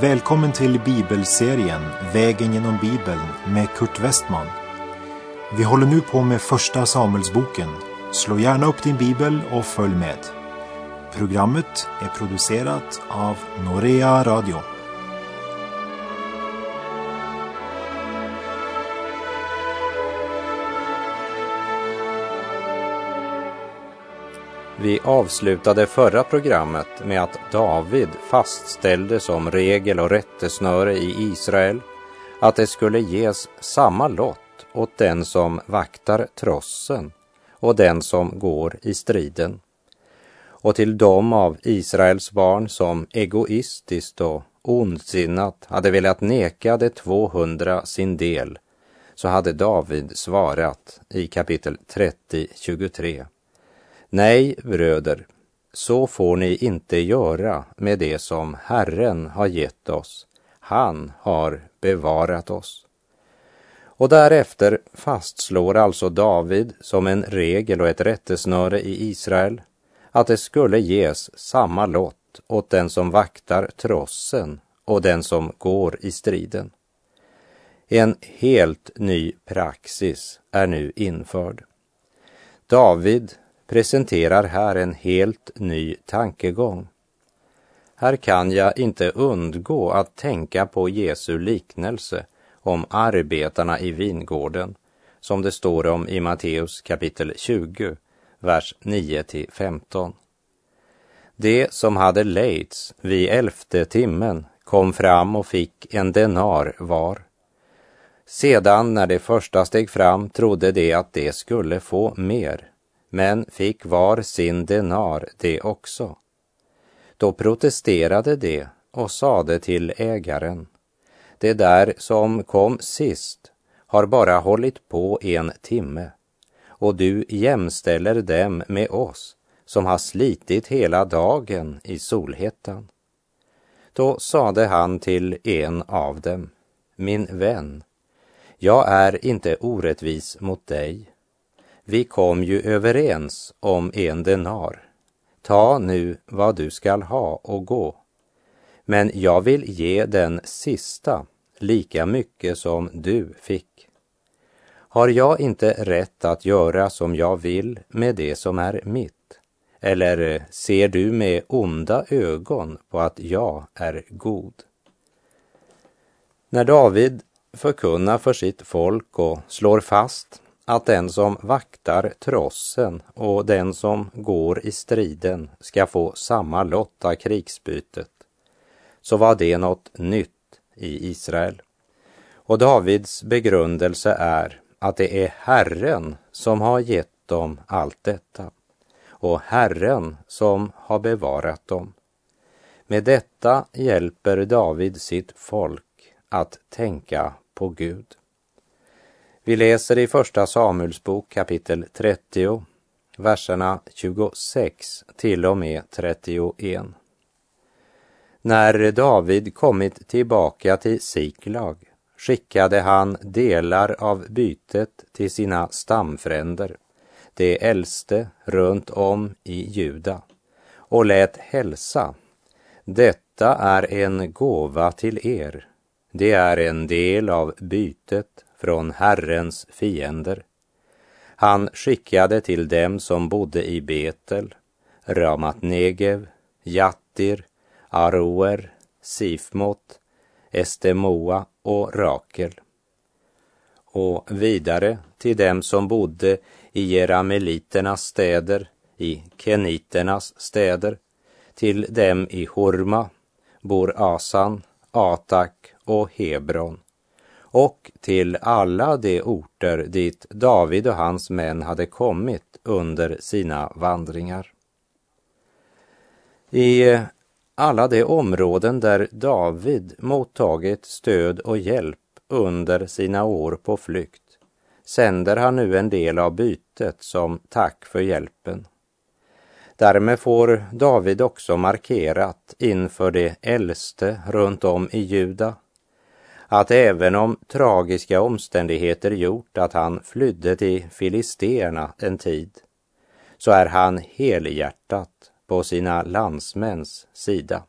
Välkommen till bibelserien Vägen genom Bibeln med Kurt Westman. Vi håller nu på med Första Samuelsboken. Slå gärna upp din bibel och följ med. Programmet är producerat av Norea Radio. Vi avslutade förra programmet med att David fastställde som regel och rättesnöre i Israel att det skulle ges samma lott åt den som vaktar trossen och den som går i striden. Och till dem av Israels barn som egoistiskt och ondsinnat hade velat neka de 200 sin del så hade David svarat i kapitel 30, 23. Nej, bröder, så får ni inte göra med det som Herren har gett oss. Han har bevarat oss. Och därefter fastslår alltså David som en regel och ett rättesnöre i Israel att det skulle ges samma lott åt den som vaktar trossen och den som går i striden. En helt ny praxis är nu införd. David presenterar här en helt ny tankegång. Här kan jag inte undgå att tänka på Jesu liknelse om arbetarna i vingården som det står om i Matteus kapitel 20, vers 9 till 15. Det som hade lejts vid elfte timmen kom fram och fick en denar var. Sedan när det första steg fram trodde de att de skulle få mer men fick var sin denar det också. Då protesterade de och sade till ägaren, det där som kom sist har bara hållit på en timme och du jämställer dem med oss som har slitit hela dagen i solhettan. Då sade han till en av dem, min vän, jag är inte orättvis mot dig vi kom ju överens om en denar. Ta nu vad du skall ha och gå. Men jag vill ge den sista lika mycket som du fick. Har jag inte rätt att göra som jag vill med det som är mitt? Eller eh, ser du med onda ögon på att jag är god? När David förkunnar för sitt folk och slår fast att den som vaktar trossen och den som går i striden ska få samma lott av krigsbytet, så var det något nytt i Israel. Och Davids begrundelse är att det är Herren som har gett dem allt detta och Herren som har bevarat dem. Med detta hjälper David sitt folk att tänka på Gud. Vi läser i Första Samuelsbok kapitel 30, verserna 26 till och med 31. När David kommit tillbaka till Siklag skickade han delar av bytet till sina stamfränder, de äldste runt om i Juda, och lät hälsa. Detta är en gåva till er. Det är en del av bytet från Herrens fiender. Han skickade till dem som bodde i Betel, Ramat Negev, Jattir, Aroer, Sifmot, Estemoa och Rakel. Och vidare till dem som bodde i Jerameliternas städer, i Keniternas städer, till dem i Horma, Bor Asan, Atak och Hebron och till alla de orter dit David och hans män hade kommit under sina vandringar. I alla de områden där David mottagit stöd och hjälp under sina år på flykt sänder han nu en del av bytet som tack för hjälpen. Därmed får David också markerat inför de äldste runt om i Juda att även om tragiska omständigheter gjort att han flydde till filisterna en tid, så är han helhjärtat på sina landsmäns sida.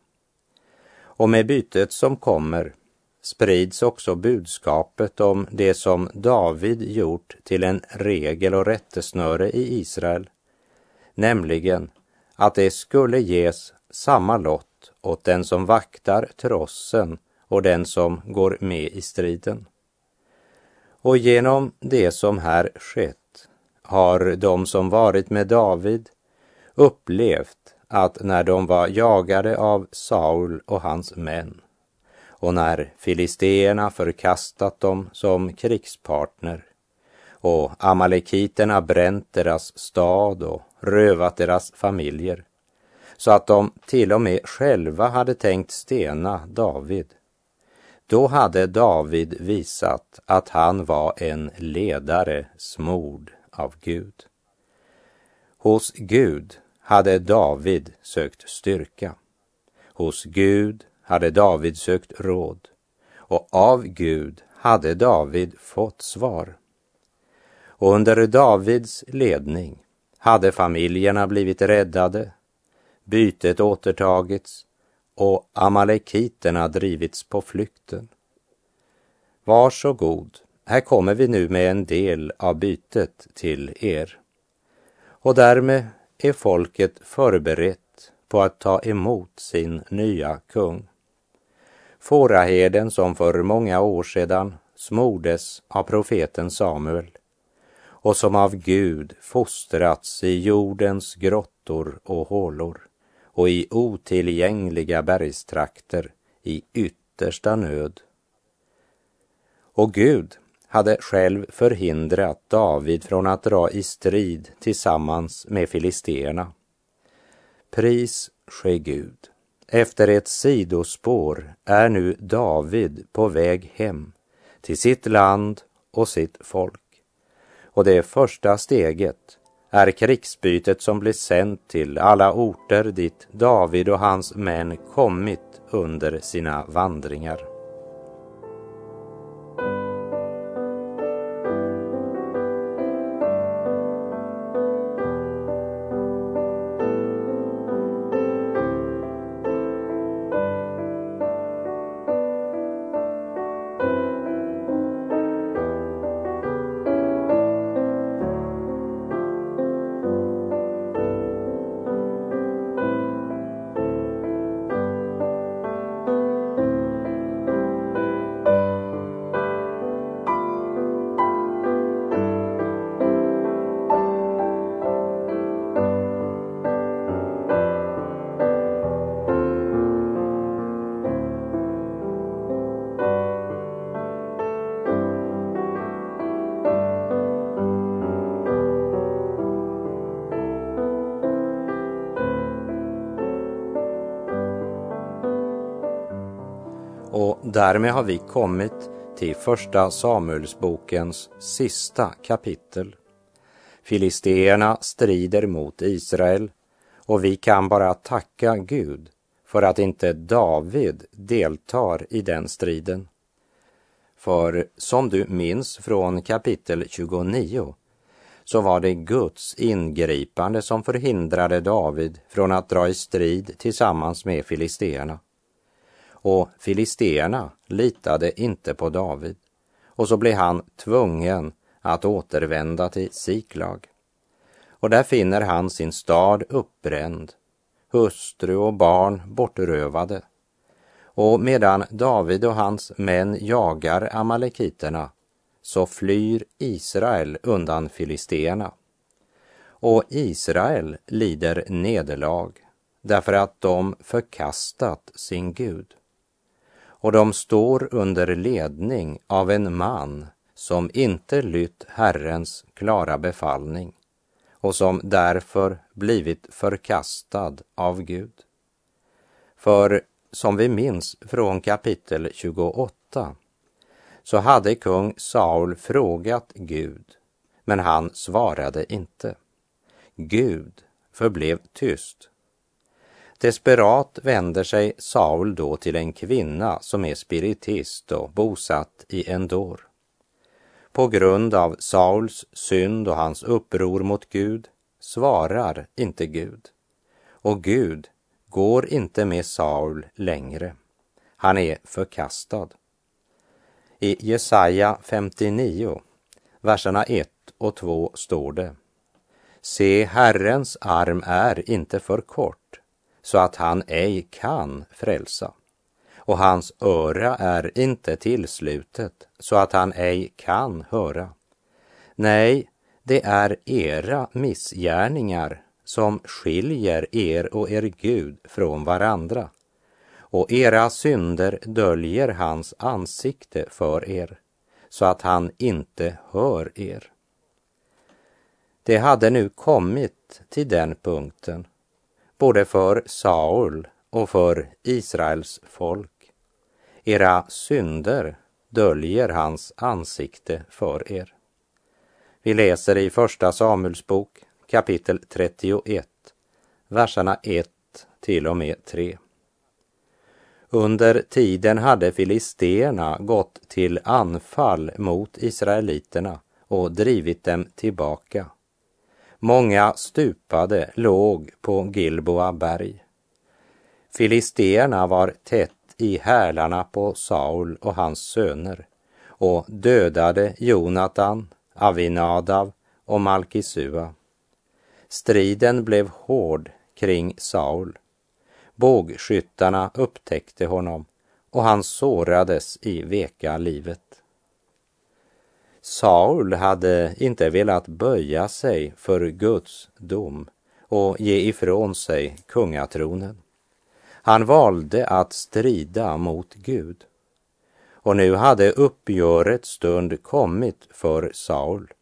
Och med bytet som kommer sprids också budskapet om det som David gjort till en regel och rättesnöre i Israel, nämligen att det skulle ges samma lott åt den som vaktar trossen och den som går med i striden. Och genom det som här skett har de som varit med David upplevt att när de var jagade av Saul och hans män och när filisteerna förkastat dem som krigspartner och amalekiterna bränt deras stad och rövat deras familjer så att de till och med själva hade tänkt stena David. Då hade David visat att han var en ledare smord av Gud. Hos Gud hade David sökt styrka. Hos Gud hade David sökt råd och av Gud hade David fått svar. Och under Davids ledning hade familjerna blivit räddade, bytet återtagits och amalekiterna drivits på flykten. Varsågod, här kommer vi nu med en del av bytet till er. Och därmed är folket förberett på att ta emot sin nya kung. Fåraherden som för många år sedan smordes av profeten Samuel och som av Gud fostrats i jordens grottor och hålor och i otillgängliga bergstrakter i yttersta nöd. Och Gud hade själv förhindrat David från att dra i strid tillsammans med filisteerna. Pris ske Gud. Efter ett sidospår är nu David på väg hem till sitt land och sitt folk. Och det första steget är krigsbytet som blir sänt till alla orter dit David och hans män kommit under sina vandringar. Därmed har vi kommit till Första Samuelsbokens sista kapitel. Filisteerna strider mot Israel och vi kan bara tacka Gud för att inte David deltar i den striden. För som du minns från kapitel 29 så var det Guds ingripande som förhindrade David från att dra i strid tillsammans med filisteerna och filisteerna litade inte på David och så blev han tvungen att återvända till Siklag. Och där finner han sin stad uppbränd, hustru och barn bortrövade. Och medan David och hans män jagar amalekiterna så flyr Israel undan filisteerna. Och Israel lider nederlag därför att de förkastat sin Gud och de står under ledning av en man som inte lytt Herrens klara befallning och som därför blivit förkastad av Gud. För som vi minns från kapitel 28 så hade kung Saul frågat Gud, men han svarade inte. Gud förblev tyst Desperat vänder sig Saul då till en kvinna som är spiritist och bosatt i Endor. På grund av Sauls synd och hans uppror mot Gud svarar inte Gud. Och Gud går inte med Saul längre, Han är förkastad. I Jesaja 59, verserna 1 och 2 står det. Se, Herrens arm är inte för kort, så att han ej kan frälsa. Och hans öra är inte tillslutet, så att han ej kan höra. Nej, det är era missgärningar som skiljer er och er Gud från varandra. Och era synder döljer hans ansikte för er, så att han inte hör er. Det hade nu kommit till den punkten, både för Saul och för Israels folk. Era synder döljer hans ansikte för er. Vi läser i Första Samuelsbok kapitel 31, verserna 1 till och med 3. Under tiden hade filisterna gått till anfall mot israeliterna och drivit dem tillbaka. Många stupade låg på Gilboa berg. Filisterna var tätt i hälarna på Saul och hans söner och dödade Jonatan, Avinadav och Malkisua. Striden blev hård kring Saul. Bågskyttarna upptäckte honom och han sårades i veka livet. Saul hade inte velat böja sig för Guds dom och ge ifrån sig kungatronen. Han valde att strida mot Gud. Och nu hade uppgörets stund kommit för Saul.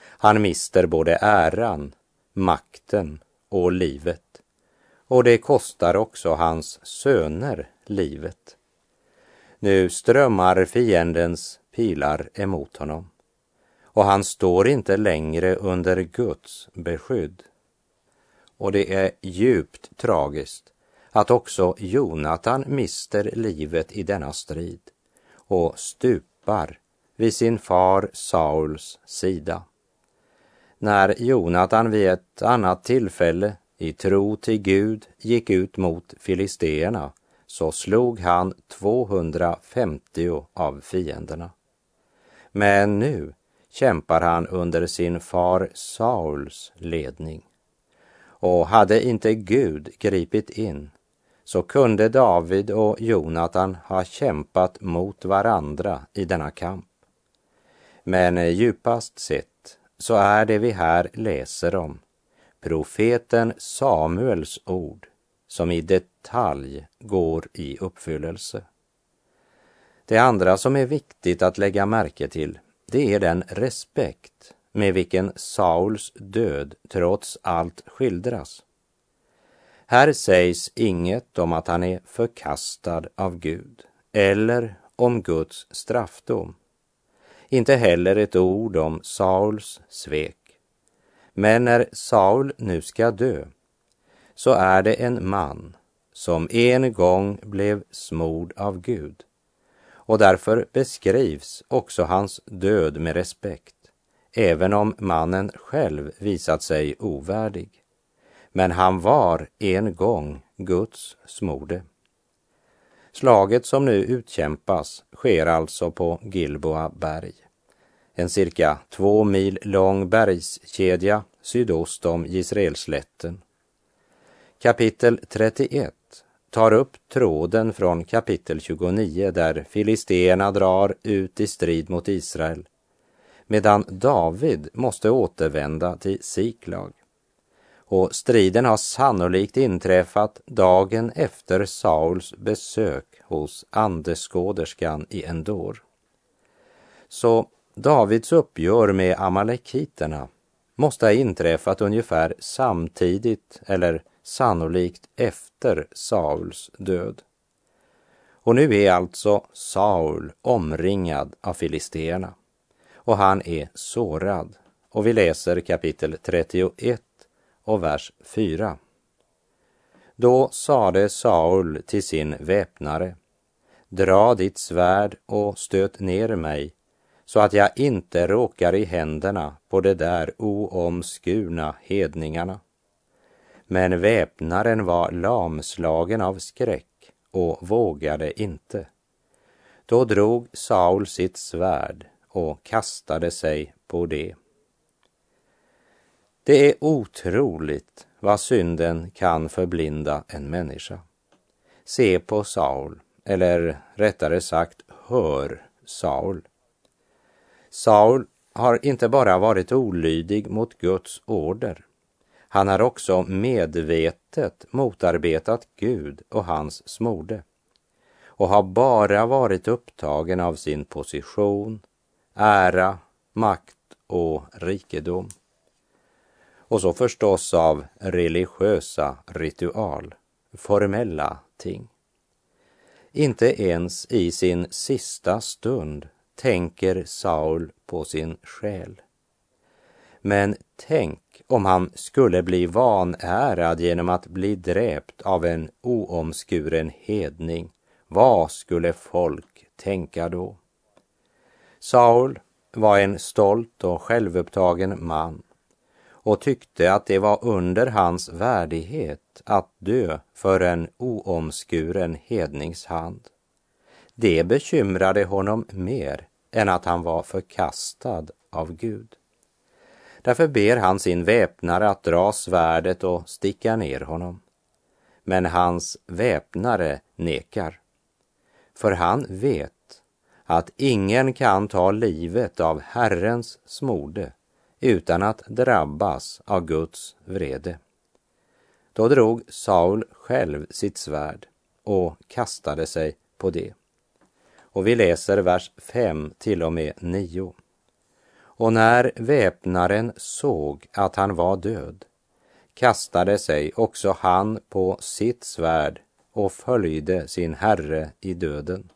Han mister både äran, makten och livet. Och det kostar också hans söner livet. Nu strömmar fiendens pilar emot honom och han står inte längre under Guds beskydd. Och det är djupt tragiskt att också Jonatan mister livet i denna strid och stupar vid sin far Sauls sida. När Jonatan vid ett annat tillfälle i tro till Gud gick ut mot filisteerna så slog han 250 av fienderna. Men nu kämpar han under sin far Sauls ledning. Och hade inte Gud gripit in så kunde David och Jonatan ha kämpat mot varandra i denna kamp. Men djupast sett så är det vi här läser om profeten Samuels ord som i detalj går i uppfyllelse. Det andra som är viktigt att lägga märke till, det är den respekt med vilken Sauls död trots allt skildras. Här sägs inget om att han är förkastad av Gud eller om Guds straffdom. Inte heller ett ord om Sauls svek. Men när Saul nu ska dö så är det en man som en gång blev smord av Gud. Och därför beskrivs också hans död med respekt, även om mannen själv visat sig ovärdig. Men han var en gång Guds smorde. Slaget som nu utkämpas sker alltså på Gilboa berg. En cirka två mil lång bergskedja sydost om Israelslätten. Kapitel 31 tar upp tråden från kapitel 29 där filisterna drar ut i strid mot Israel medan David måste återvända till Siklag. Och striden har sannolikt inträffat dagen efter Sauls besök hos andeskåderskan i Endor. Så Davids uppgör med amalekiterna måste ha inträffat ungefär samtidigt eller sannolikt efter Sauls död. Och nu är alltså Saul omringad av filisteerna och han är sårad. Och vi läser kapitel 31 och vers 4. Då sade Saul till sin väpnare, dra ditt svärd och stöt ner mig så att jag inte råkar i händerna på de där oomskurna hedningarna. Men väpnaren var lamslagen av skräck och vågade inte. Då drog Saul sitt svärd och kastade sig på det. Det är otroligt vad synden kan förblinda en människa. Se på Saul, eller rättare sagt hör Saul. Saul har inte bara varit olydig mot Guds order. Han har också medvetet motarbetat Gud och hans smorde och har bara varit upptagen av sin position, ära, makt och rikedom. Och så förstås av religiösa ritual, formella ting. Inte ens i sin sista stund tänker Saul på sin själ. Men tänk om han skulle bli vanärad genom att bli dräpt av en oomskuren hedning. Vad skulle folk tänka då? Saul var en stolt och självupptagen man och tyckte att det var under hans värdighet att dö för en oomskuren hednings hand. Det bekymrade honom mer än att han var förkastad av Gud. Därför ber han sin väpnare att dra svärdet och sticka ner honom. Men hans väpnare nekar. För han vet att ingen kan ta livet av Herrens smorde utan att drabbas av Guds vrede. Då drog Saul själv sitt svärd och kastade sig på det. Och vi läser vers 5 till och med 9. Och när väpnaren såg att han var död kastade sig också han på sitt svärd och följde sin herre i döden.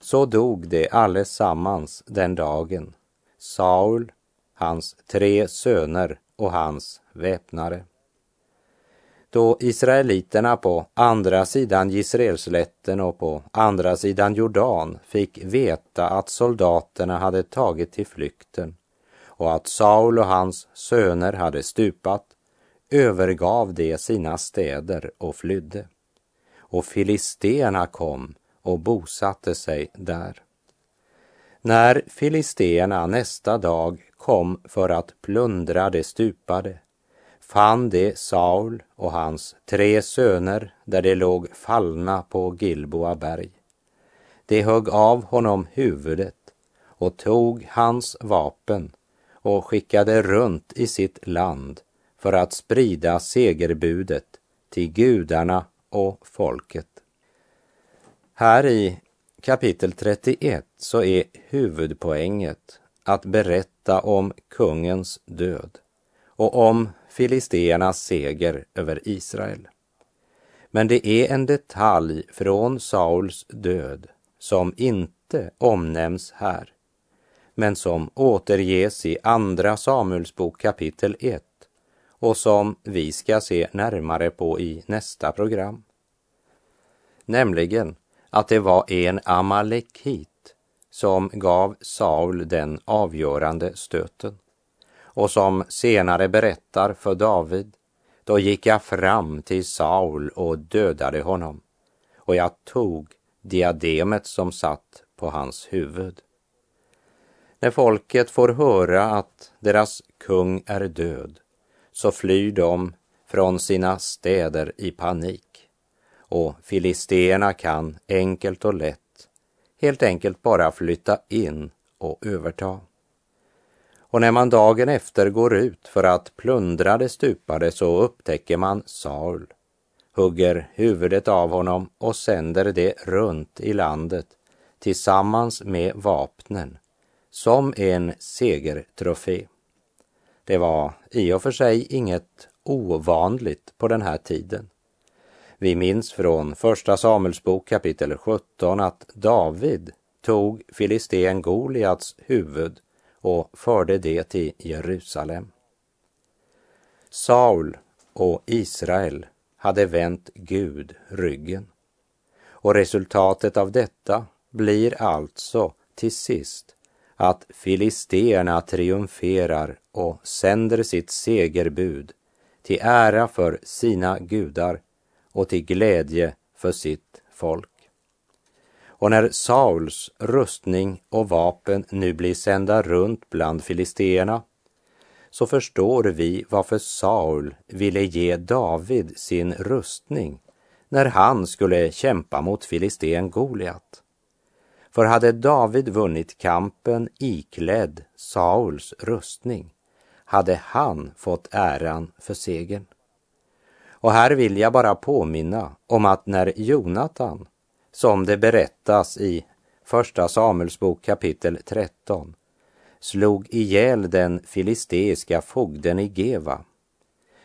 Så dog de allesammans den dagen, Saul, hans tre söner och hans väpnare. Då israeliterna på andra sidan Gisraelslätten och på andra sidan Jordan fick veta att soldaterna hade tagit till flykten och att Saul och hans söner hade stupat övergav de sina städer och flydde. Och filisterna kom och bosatte sig där. När filisterna nästa dag kom för att plundra de stupade fann de Saul och hans tre söner där de låg fallna på Gilboa berg. De högg av honom huvudet och tog hans vapen och skickade runt i sitt land för att sprida segerbudet till gudarna och folket. Här i kapitel 31 så är huvudpoänget att berätta om kungens död och om filisteernas seger över Israel. Men det är en detalj från Sauls död som inte omnämns här, men som återges i Andra Samuelsbok kapitel 1 och som vi ska se närmare på i nästa program. Nämligen att det var en amalekit som gav Saul den avgörande stöten och som senare berättar för David, då gick jag fram till Saul och dödade honom och jag tog diademet som satt på hans huvud. När folket får höra att deras kung är död så flyr de från sina städer i panik och filisterna kan enkelt och lätt helt enkelt bara flytta in och överta. Och när man dagen efter går ut för att plundra det stupade så upptäcker man Saul, hugger huvudet av honom och sänder det runt i landet tillsammans med vapnen som en segertrofé. Det var i och för sig inget ovanligt på den här tiden. Vi minns från Första Samuelsbok kapitel 17 att David tog filisten Goliats huvud och förde det till Jerusalem. Saul och Israel hade vänt Gud ryggen. Och resultatet av detta blir alltså till sist att filisterna triumferar och sänder sitt segerbud till ära för sina gudar och till glädje för sitt folk. Och när Sauls rustning och vapen nu blir sända runt bland filisteerna så förstår vi varför Saul ville ge David sin rustning när han skulle kämpa mot filisten Goliat. För hade David vunnit kampen iklädd Sauls rustning hade han fått äran för segern. Och här vill jag bara påminna om att när Jonatan, som det berättas i Första Samuelsbok kapitel 13, slog ihjäl den filisteiska fogden i Geva,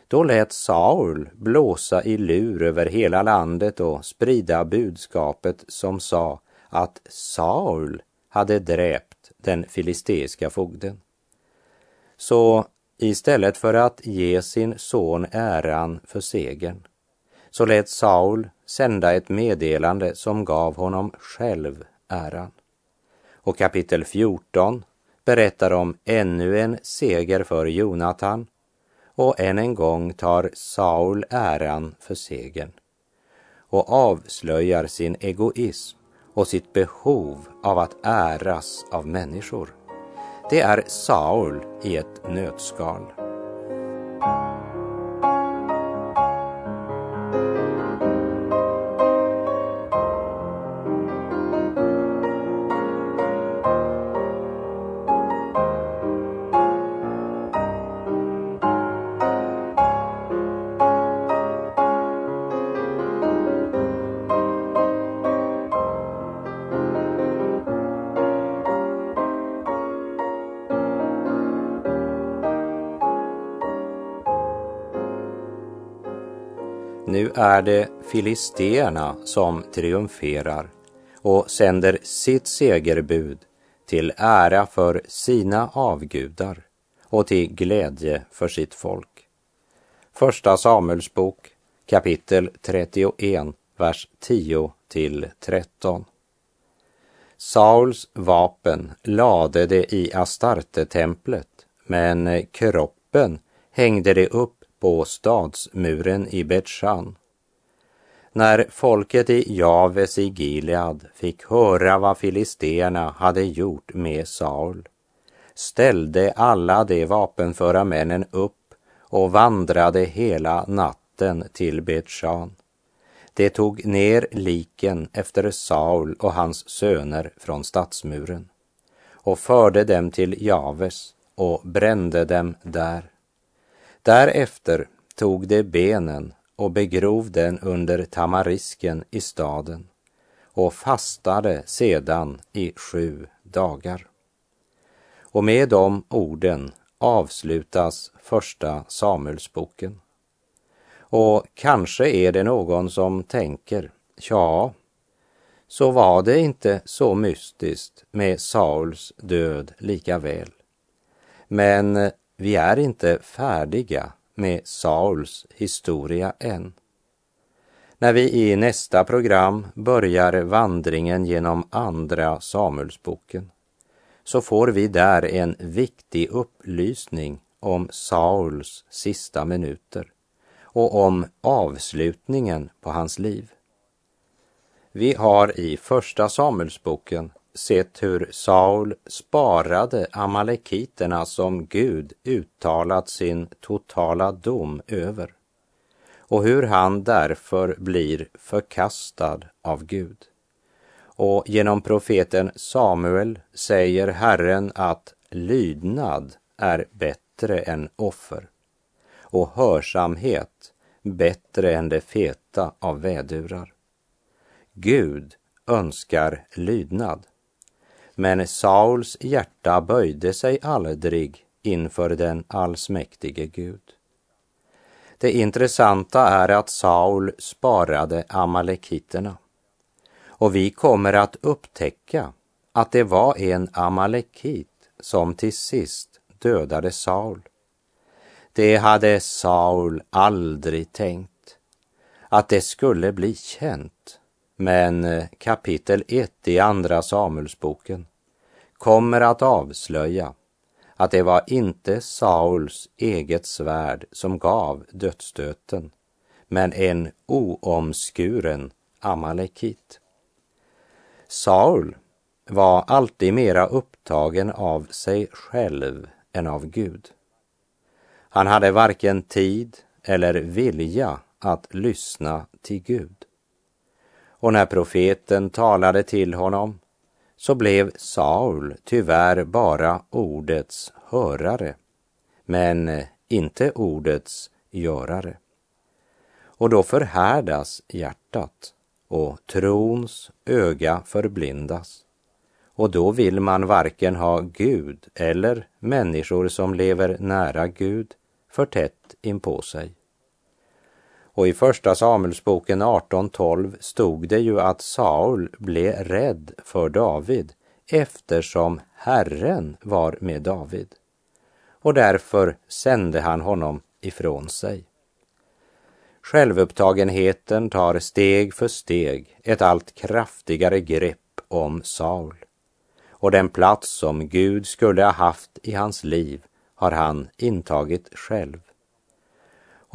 då lät Saul blåsa i lur över hela landet och sprida budskapet som sa att Saul hade dräpt den filisteiska fogden. Så istället för att ge sin son äran för segern så lät Saul sända ett meddelande som gav honom själv äran. Och kapitel 14 berättar om ännu en seger för Jonatan och än en gång tar Saul äran för segern och avslöjar sin egoism och sitt behov av att äras av människor. Det är Saul i ett nötskal. Är det filisteerna som triumferar och sänder sitt segerbud till ära för sina avgudar och till glädje för sitt folk. Första Samuelsbok kapitel 31, vers 10 till 13. Sauls vapen lade det i Astarte-templet, men kroppen hängde det upp på stadsmuren i Betshan. När folket i Javes i Gilead fick höra vad filisterna hade gjort med Saul ställde alla de vapenföra männen upp och vandrade hela natten till Betshan. De tog ner liken efter Saul och hans söner från stadsmuren och förde dem till Javes och brände dem där. Därefter tog de benen och begrov den under tamarisken i staden och fastade sedan i sju dagar. Och med de orden avslutas första Samuelsboken. Och kanske är det någon som tänker, ja, så var det inte så mystiskt med Sauls död lika väl. Men vi är inte färdiga med Sauls historia än. När vi i nästa program börjar vandringen genom Andra Samuelsboken så får vi där en viktig upplysning om Sauls sista minuter och om avslutningen på hans liv. Vi har i Första Samuelsboken sett hur Saul sparade amalekiterna som Gud uttalat sin totala dom över och hur han därför blir förkastad av Gud. Och genom profeten Samuel säger Herren att lydnad är bättre än offer och hörsamhet bättre än det feta av vädurar. Gud önskar lydnad men Sauls hjärta böjde sig aldrig inför den allsmäktige Gud. Det intressanta är att Saul sparade amalekiterna. Och vi kommer att upptäcka att det var en amalekit som till sist dödade Saul. Det hade Saul aldrig tänkt, att det skulle bli känt men eh, kapitel 1 i Andra Samuelsboken kommer att avslöja att det var inte Sauls eget svärd som gav dödsstöten, men en oomskuren Amalekit. Saul var alltid mera upptagen av sig själv än av Gud. Han hade varken tid eller vilja att lyssna till Gud. Och när profeten talade till honom så blev Saul tyvärr bara ordets hörare, men inte ordets görare. Och då förhärdas hjärtat och trons öga förblindas. Och då vill man varken ha Gud eller människor som lever nära Gud för tätt inpå sig. Och i första Samuelsboken 18.12 stod det ju att Saul blev rädd för David eftersom Herren var med David. Och därför sände han honom ifrån sig. Självupptagenheten tar steg för steg ett allt kraftigare grepp om Saul. Och den plats som Gud skulle ha haft i hans liv har han intagit själv.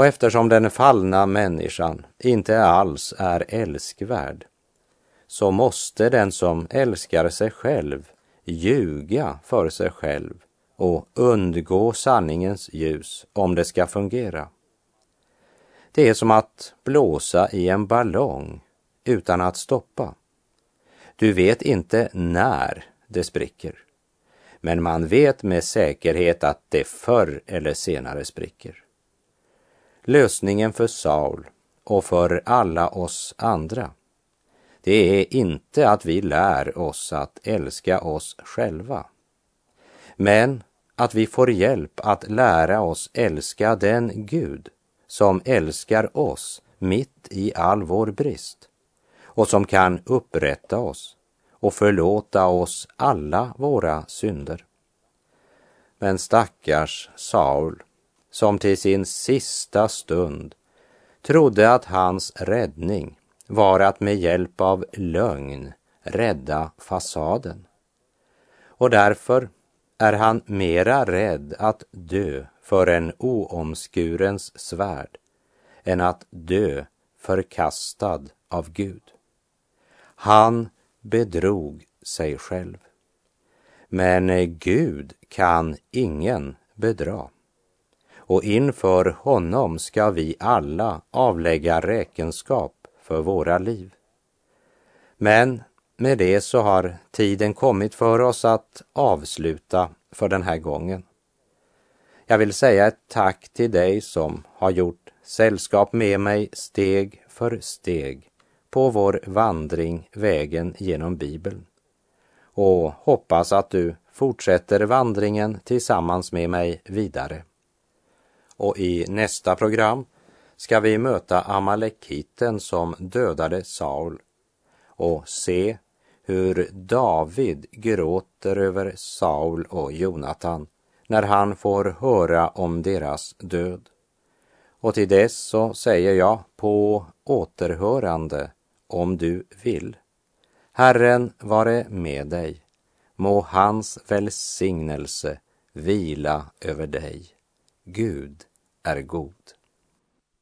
Och eftersom den fallna människan inte alls är älskvärd så måste den som älskar sig själv ljuga för sig själv och undgå sanningens ljus om det ska fungera. Det är som att blåsa i en ballong utan att stoppa. Du vet inte när det spricker, men man vet med säkerhet att det förr eller senare spricker. Lösningen för Saul och för alla oss andra, det är inte att vi lär oss att älska oss själva, men att vi får hjälp att lära oss älska den Gud som älskar oss mitt i all vår brist och som kan upprätta oss och förlåta oss alla våra synder. Men stackars Saul, som till sin sista stund trodde att hans räddning var att med hjälp av lögn rädda fasaden. Och därför är han mera rädd att dö för en oomskurens svärd än att dö förkastad av Gud. Han bedrog sig själv. Men Gud kan ingen bedra. Och inför honom ska vi alla avlägga räkenskap för våra liv. Men med det så har tiden kommit för oss att avsluta för den här gången. Jag vill säga ett tack till dig som har gjort sällskap med mig steg för steg på vår vandring vägen genom Bibeln. Och hoppas att du fortsätter vandringen tillsammans med mig vidare. Och i nästa program ska vi möta Amalekiten som dödade Saul och se hur David gråter över Saul och Jonatan när han får höra om deras död. Och till dess så säger jag på återhörande om du vill. Herren vare med dig. Må hans välsignelse vila över dig. Gud är god.